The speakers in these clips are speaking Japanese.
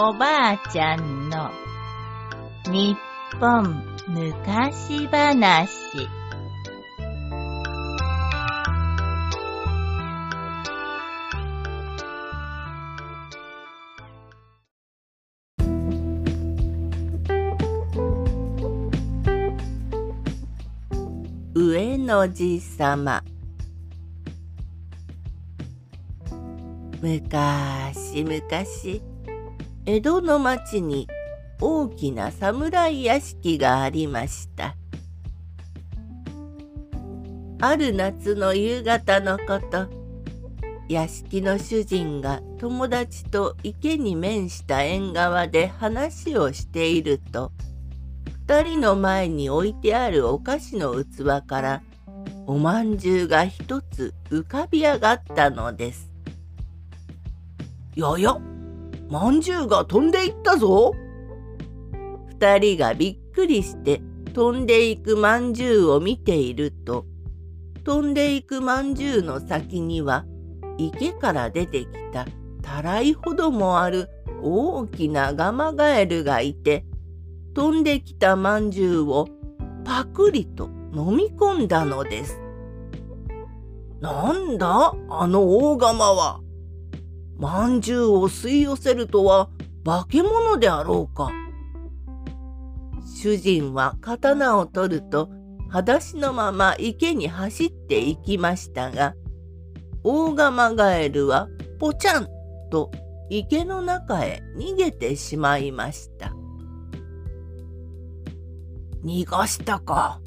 おばあちゃんの日本昔話。上野寺様。むかしむかし江戸の町に大きな侍屋敷がありましたある夏の夕方のこと屋敷の主人が友達と池に面した縁側で話をしていると二人の前に置いてあるお菓子の器からおまんじゅうが一つ浮かび上がったのです。やや、まんじゅうが飛んでいったぞ。二人がびっくりして飛んでいくまんじゅうを見ていると飛んでいくまんじゅうの先には池から出てきたたらいほどもある大きなガマガエルがいて飛んできたまんじゅうをパクリと飲み込んだのです。なんだあの大釜は。まんじゅうを吸い寄せるとは化け物であろうか。主人は刀を取ると裸足のまま池に走っていきましたが大釜ガエルはポチャンと池の中へ逃げてしまいました。逃がしたか。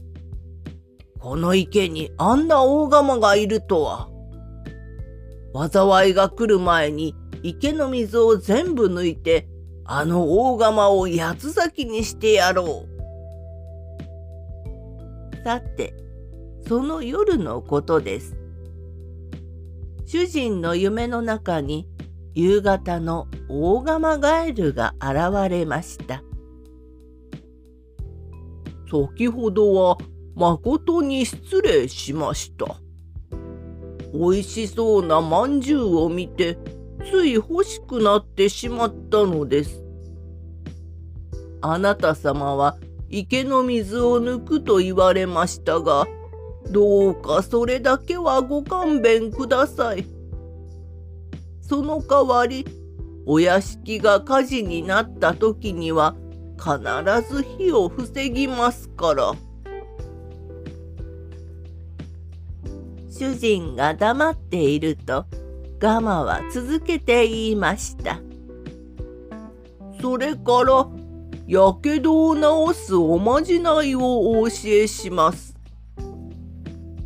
この池にあんな大釜がいるとは。災いが来る前に池の水を全部抜いてあの大釜を八つ咲きにしてやろう。さて、その夜のことです。主人の夢の中に夕方の大釜ガエルが現れました。先ほどは誠に失礼しました。おいしそうなまんじゅうを見てつい欲しくなってしまったのです。あなた様は池の水を抜くと言われましたが、どうかそれだけはご勘弁ください。その代わり、お屋敷が火事になった時には必ず火を防ぎますから。主人が黙っているとガマは続けて言いました。それからやけどを治すおまじないをお教えします。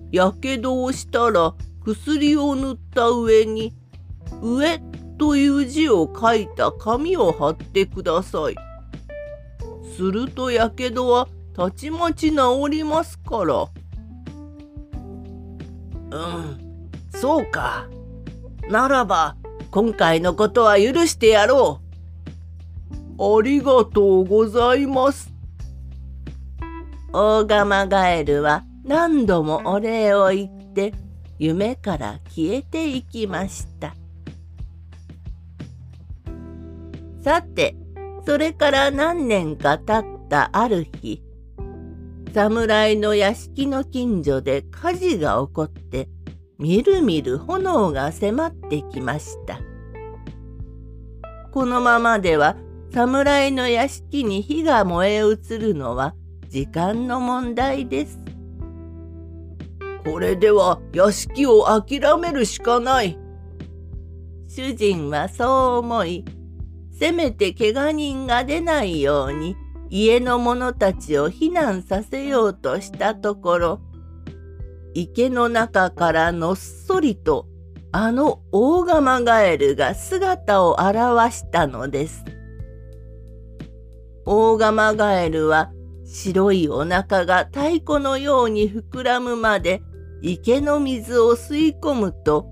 やけどをしたら薬を塗った上に「上」という字を書いた紙を貼ってください。するとやけどはたちまち治りますから。うん、そうか。ならば今回のことは許してやろう。ありがとうございます。大釜ガエルは何度もお礼を言って夢から消えていきました。さて、それから何年か経ったある日、侍の屋敷の近所で火事が起こって、みるみる炎が迫ってきました。このままでは侍の屋敷に火が燃え移るのは時間の問題です。これでは屋敷を諦めるしかない。主人はそう思い、せめて怪我人が出ないように家の者たちを避難させようとしたところ、池の中からのっそりとあの大釜ガエルが姿を現したのです。大釜ガエルは白いお腹が太鼓のように膨らむまで池の水を吸い込むと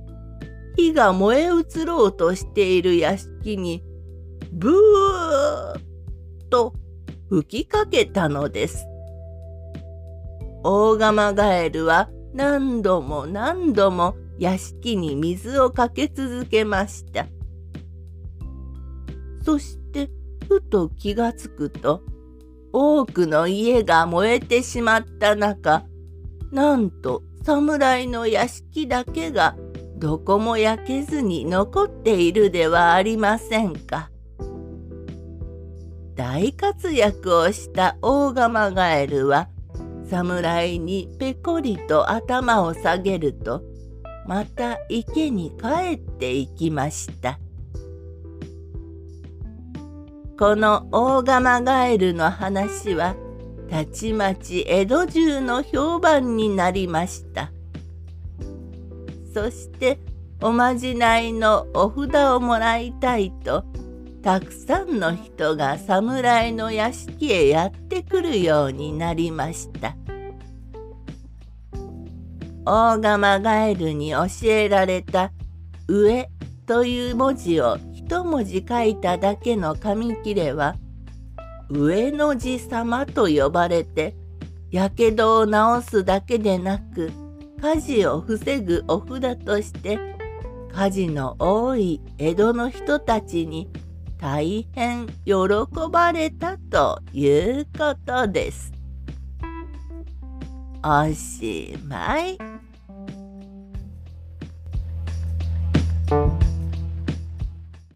火が燃え移ろうとしている屋敷にブーッと吹きかけたのです。大釜ガエルは何度も何度も屋敷に水をかけ続けました。そしてふと気がつくと多くの家が燃えてしまった中なんと侍の屋敷だけがどこも焼けずに残っているではありませんか。大活躍をした大釜ガエルは侍にぺこりと頭を下げるとまた池に帰っていきました。この大釜ガエルの話はたちまち江戸中の評判になりました。そしておまじないのお札をもらいたいとたくさんの人が侍の屋敷へやってくるようになりました。大釜ガエルに教えられた「上」という文字を一文字書いただけの紙切れは上の字様と呼ばれてやけどを治すだけでなく火事を防ぐお札として火事の多い江戸の人たちに大変喜ばれたということです。おしまい。